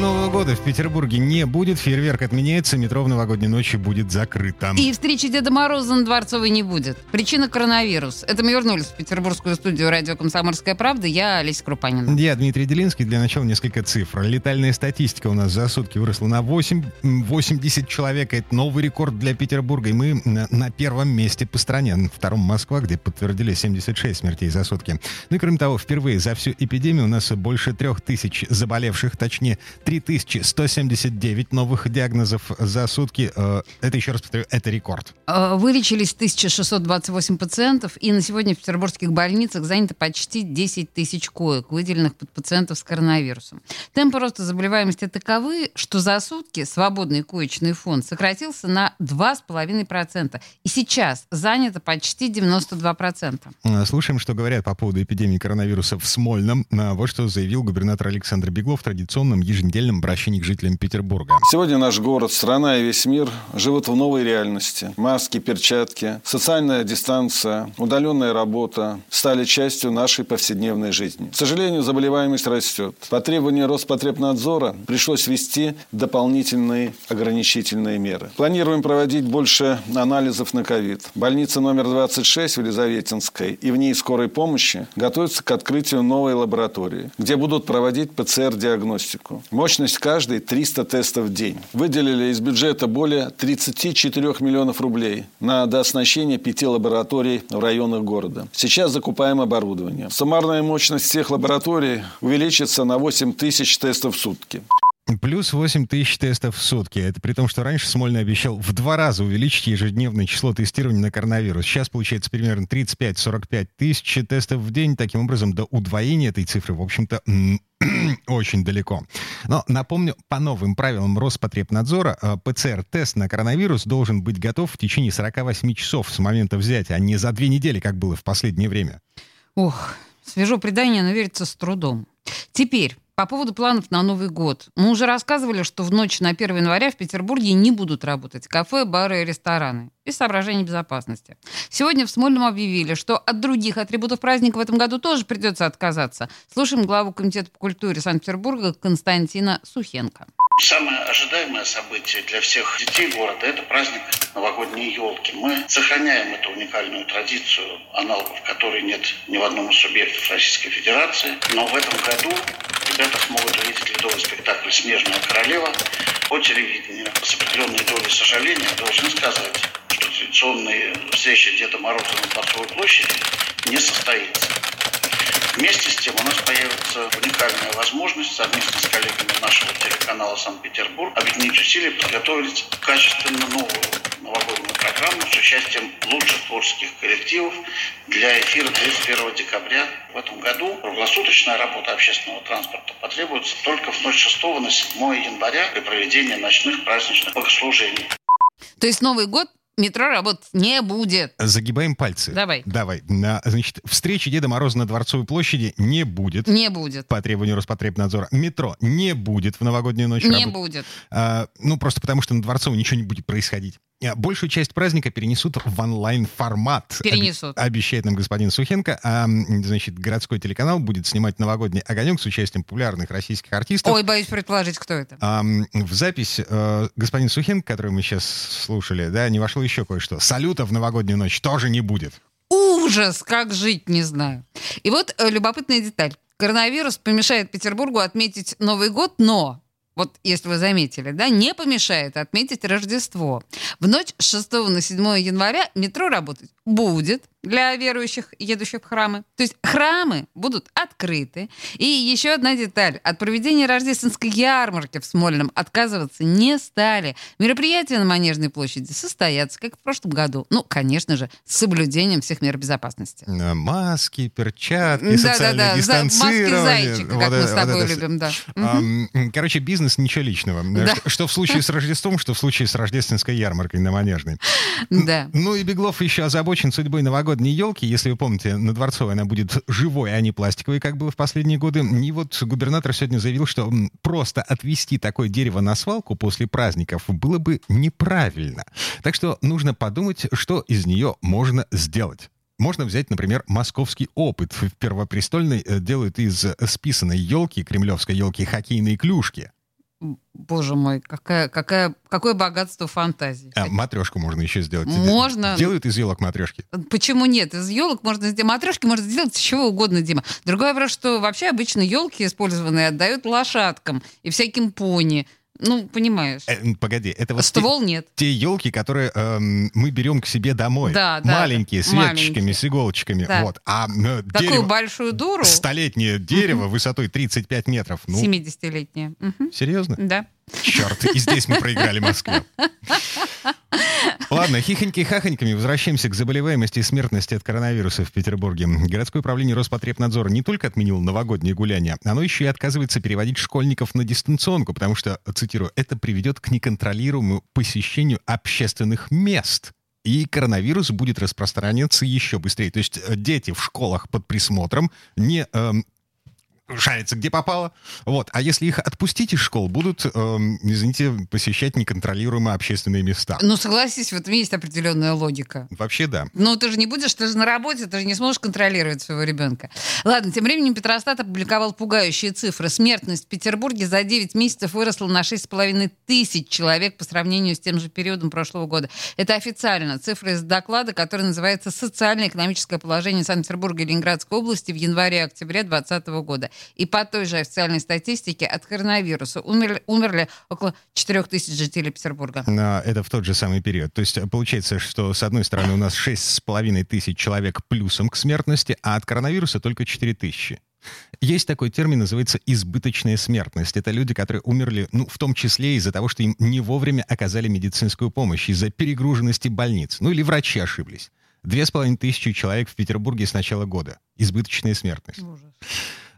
Нового года в Петербурге не будет, фейерверк отменяется, метро в новогодней ночи будет закрыто. И встречи Деда Мороза на Дворцовой не будет. Причина коронавирус. Это мы вернулись в петербургскую студию радио «Комсомольская правда». Я Олеся Крупанина. Я Дмитрий Делинский. Для начала несколько цифр. Летальная статистика у нас за сутки выросла на 8. 80 человек. Это новый рекорд для Петербурга. И мы на, на первом месте по стране. На втором Москва, где подтвердили 76 смертей за сутки. Ну и кроме того, впервые за всю эпидемию у нас больше трех тысяч заболевших, точнее 3179 новых диагнозов за сутки. Э, это, еще раз повторю, это рекорд. Э, вылечились 1628 пациентов, и на сегодня в петербургских больницах занято почти 10 тысяч коек, выделенных под пациентов с коронавирусом. Темпы роста заболеваемости таковы, что за сутки свободный коечный фонд сократился на 2,5%. И сейчас занято почти 92%. Э, слушаем, что говорят по поводу эпидемии коронавируса в Смольном. Вот что заявил губернатор Александр Беглов в традиционном еженедельном еженедельном обращении к жителям Петербурга. Сегодня наш город, страна и весь мир живут в новой реальности. Маски, перчатки, социальная дистанция, удаленная работа стали частью нашей повседневной жизни. К сожалению, заболеваемость растет. По требованию Роспотребнадзора пришлось ввести дополнительные ограничительные меры. Планируем проводить больше анализов на ковид. Больница номер 26 в Елизаветинской и в ней скорой помощи готовится к открытию новой лаборатории, где будут проводить ПЦР-диагностику. Мощность каждой 300 тестов в день. Выделили из бюджета более 34 миллионов рублей на дооснащение пяти лабораторий в районах города. Сейчас закупаем оборудование. Суммарная мощность всех лабораторий увеличится на 8 тысяч тестов в сутки. Плюс 8 тысяч тестов в сутки. Это при том, что раньше Смольный обещал в два раза увеличить ежедневное число тестирования на коронавирус. Сейчас получается примерно 35-45 тысяч тестов в день. Таким образом, до удвоения этой цифры, в общем-то, очень далеко. Но напомню, по новым правилам Роспотребнадзора э, ПЦР-тест на коронавирус должен быть готов в течение 48 часов с момента взятия, а не за две недели, как было в последнее время. Ох, свежо предание, но верится с трудом. Теперь по поводу планов на Новый год. Мы уже рассказывали, что в ночь на 1 января в Петербурге не будут работать кафе, бары и рестораны. Из соображений безопасности. Сегодня в Смольном объявили, что от других атрибутов праздника в этом году тоже придется отказаться. Слушаем главу Комитета по культуре Санкт-Петербурга Константина Сухенко. Самое ожидаемое событие для всех детей города – это праздник новогодней елки. Мы сохраняем эту уникальную традицию, аналогов которой нет ни в одном из субъектов Российской Федерации. Но в этом году ребята смогут увидеть ледовый спектакль «Снежная королева» по телевидению. С определенной долей сожаления должны сказать, что традиционные встречи Деда Мороза на Дворцовой площади не состоится. Вместе с тем у нас появится уникальная возможность совместно с коллегами нашего телеканала Санкт-Петербург объединить усилия подготовить качественно новую новогоднюю программу с участием лучших творческих коллективов для эфира 31 декабря в этом году. Круглосуточная работа общественного транспорта потребуется только в ночь 6 на 7 января при проведении ночных праздничных богослужений. То есть Новый год метро работать не будет. Загибаем пальцы. Давай. Давай. На, значит, встречи Деда Мороза на Дворцовой площади не будет. Не будет. По требованию Роспотребнадзора. Метро не будет в новогоднюю ночь. Не работать. будет. А, ну, просто потому что на Дворцовой ничего не будет происходить. А большую часть праздника перенесут в онлайн-формат. Перенесут. Оби- обещает нам господин Сухенко. А, значит, городской телеканал будет снимать новогодний огонек с участием популярных российских артистов. Ой, боюсь предположить, кто это. А, в запись э, господин Сухенко, который мы сейчас слушали, да, не вошло еще кое-что. Салюта в новогоднюю ночь тоже не будет. Ужас, как жить, не знаю. И вот э, любопытная деталь. Коронавирус помешает Петербургу отметить Новый год, но вот если вы заметили, да, не помешает отметить Рождество. В ночь с 6 на 7 января метро работать будет для верующих, едущих в храмы. То есть храмы будут открыты. И еще одна деталь. От проведения рождественской ярмарки в Смольном отказываться не стали. Мероприятия на Манежной площади состоятся, как в прошлом году. Ну, конечно же, с соблюдением всех мер безопасности. Э, Маски, перчатки, социальное за- дистанцирование. маски-зайчика, как мы это- с тобой это всё. любим, да. Ам, Короче, бизнес ничего личного. Да. Что, что в случае с Рождеством, что в случае с рождественской ярмаркой на Манежной. Да. Ну и Беглов еще озабочен судьбой новогодней новогодней елки, если вы помните, на Дворцовой она будет живой, а не пластиковой, как было в последние годы. И вот губернатор сегодня заявил, что просто отвезти такое дерево на свалку после праздников было бы неправильно. Так что нужно подумать, что из нее можно сделать. Можно взять, например, московский опыт. В Первопрестольной э, делают из списанной елки, кремлевской елки, хоккейные клюшки. Боже мой, какая, какая, какое богатство фантазии. А матрешку можно еще сделать. Можно. Делают из елок матрешки. Почему нет? Из елок можно сделать. Матрешки можно сделать из чего угодно, Дима. Другой вопрос, что вообще обычно елки использованные отдают лошадкам и всяким пони. Ну, понимаешь. Э, погоди, это вот Ствол те, нет. Те елки, которые э, мы берем к себе домой. Да, да. Маленькие, с веточками, с иголочками. Да. Вот. А э, Такую дерево, большую дуру, столетнее дерево высотой 35 метров. Ну, 70-летняя. Мгм. серьезно? Да. Черт, и здесь мы проиграли Москве. Ладно, хихоньки-хахоньками возвращаемся к заболеваемости и смертности от коронавируса в Петербурге. Городское управление Роспотребнадзора не только отменило новогодние гуляния, оно еще и отказывается переводить школьников на дистанционку, потому что, цитирую, это приведет к неконтролируемому посещению общественных мест. И коронавирус будет распространяться еще быстрее. То есть э, дети в школах под присмотром не эм, шарятся где попало. Вот. А если их отпустить из школ, будут, эм, извините, посещать неконтролируемые общественные места. Ну, согласись, в этом есть определенная логика. Вообще да. Ну, ты же не будешь, ты же на работе, ты же не сможешь контролировать своего ребенка. Ладно, тем временем Петростат опубликовал пугающие цифры. Смертность в Петербурге за 9 месяцев выросла на 6,5 тысяч человек по сравнению с тем же периодом прошлого года. Это официально. Цифры из доклада, который называется «Социально-экономическое положение Санкт-Петербурга и Ленинградской области в январе-октябре 2020 года». И по той же официальной статистике от коронавируса умерли, умерли около 4 тысяч жителей Петербурга. А, Это в тот же самый период. То есть э, получается, что с одной стороны у нас 6,5 тысяч человек плюсом к смертности, а от коронавируса только 4 тысячи. Есть такой термин, называется избыточная смертность. Это люди, которые умерли, ну, в том числе из-за того, что им не вовремя оказали медицинскую помощь, из-за перегруженности больниц. Ну, или врачи ошиблись. Две с половиной тысячи человек в Петербурге с начала года. Избыточная смертность.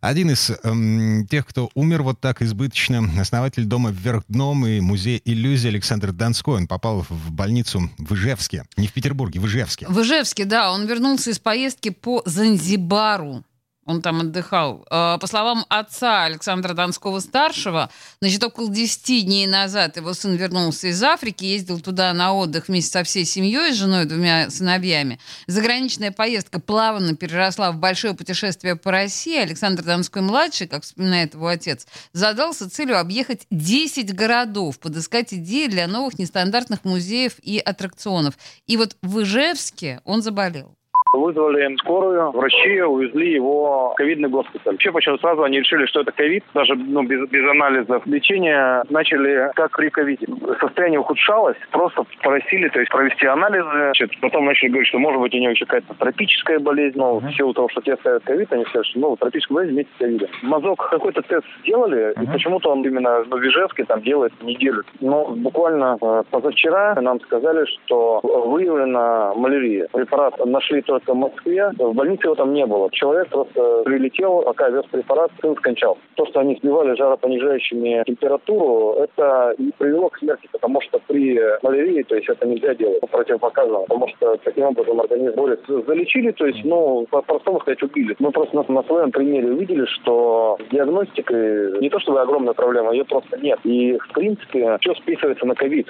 Один из эм, тех, кто умер вот так избыточно, основатель дома «Вверх дном» и музея иллюзий Александр Донской. Он попал в больницу в Ижевске. Не в Петербурге, в Ижевске. В Ижевске, да, он вернулся из поездки по Занзибару. Он там отдыхал. Э, По словам отца Александра Донского-старшего, значит, около 10 дней назад его сын вернулся из Африки, ездил туда на отдых вместе со всей семьей, с женой и двумя сыновьями. Заграничная поездка плавно переросла в большое путешествие по России. Александр Донской-младший, как вспоминает его отец, задался целью объехать 10 городов, подыскать идеи для новых нестандартных музеев и аттракционов. И вот в Ижевске он заболел. Вызвали скорую, врачи увезли его в ковидный госпиталь. Вообще почему сразу они решили, что это ковид, даже ну, без, без анализов. Лечение начали как при ковиде. Состояние ухудшалось, просто просили то есть, провести анализы. Значит, потом начали говорить, что может быть у него еще какая-то тропическая болезнь. Но в силу того, что те ставят ковид, они сказали, что ну, тропическая болезнь вместе с ковидом. Мазок какой-то тест сделали, и почему-то он именно в Ижевске там делает неделю. Но буквально э, позавчера нам сказали, что выявлена малярия. Препарат нашли только в Москве, в больнице его там не было. Человек просто прилетел, пока вез препарат, сын скончал. То, что они сбивали жаропонижающими температуру, это и привело к смерти, потому что при малярии, то есть это нельзя делать противопоказано, потому что таким образом организм борется. Залечили, то есть, ну, по-простому сказать, убили. Мы просто на, на своем примере увидели, что с диагностикой не то чтобы огромная проблема, ее просто нет. И, в принципе, все списывается на ковид.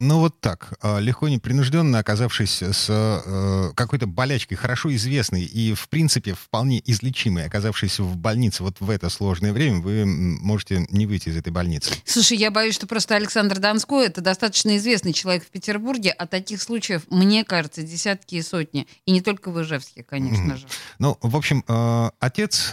Ну вот так, э, легко непринужденно оказавшись с э, какой-то болячкой, хорошо известной и, в принципе, вполне излечимой, оказавшись в больнице вот в это сложное время, вы можете не выйти из этой больницы. Слушай, я боюсь, что просто Александр Донской это достаточно известный человек в Петербурге, а таких случаев, мне кажется, десятки и сотни. И не только в Ижевске, конечно Мгм. же. Ну, в общем, э, отец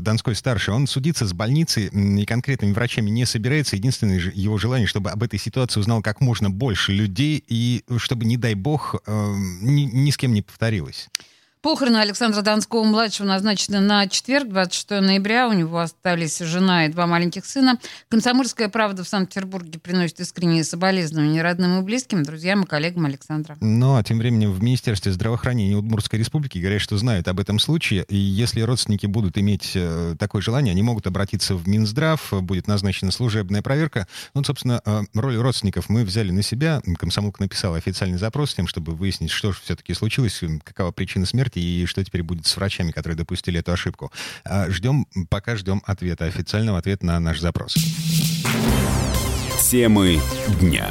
Донской старший, он судиться с больницей и конкретными врачами не собирается. Единственное его желание, чтобы об этой ситуации узнал как можно больше людей и чтобы, не дай бог, э, ни, ни с кем не повторилось. Похороны Александра Донского-младшего назначены на четверг, 26 ноября. У него остались жена и два маленьких сына. «Комсомольская правда» в Санкт-Петербурге приносит искренние соболезнования родным и близким, друзьям и коллегам Александра. Ну, а тем временем в Министерстве здравоохранения Удмуртской республики говорят, что знают об этом случае. И если родственники будут иметь э, такое желание, они могут обратиться в Минздрав, будет назначена служебная проверка. Ну, собственно, э, роль родственников мы взяли на себя. Комсомолка написала официальный запрос с тем, чтобы выяснить, что же все-таки случилось, какова причина смерти смерти и что теперь будет с врачами, которые допустили эту ошибку. А, ждем, пока ждем ответа, официального ответа на наш запрос. Темы дня.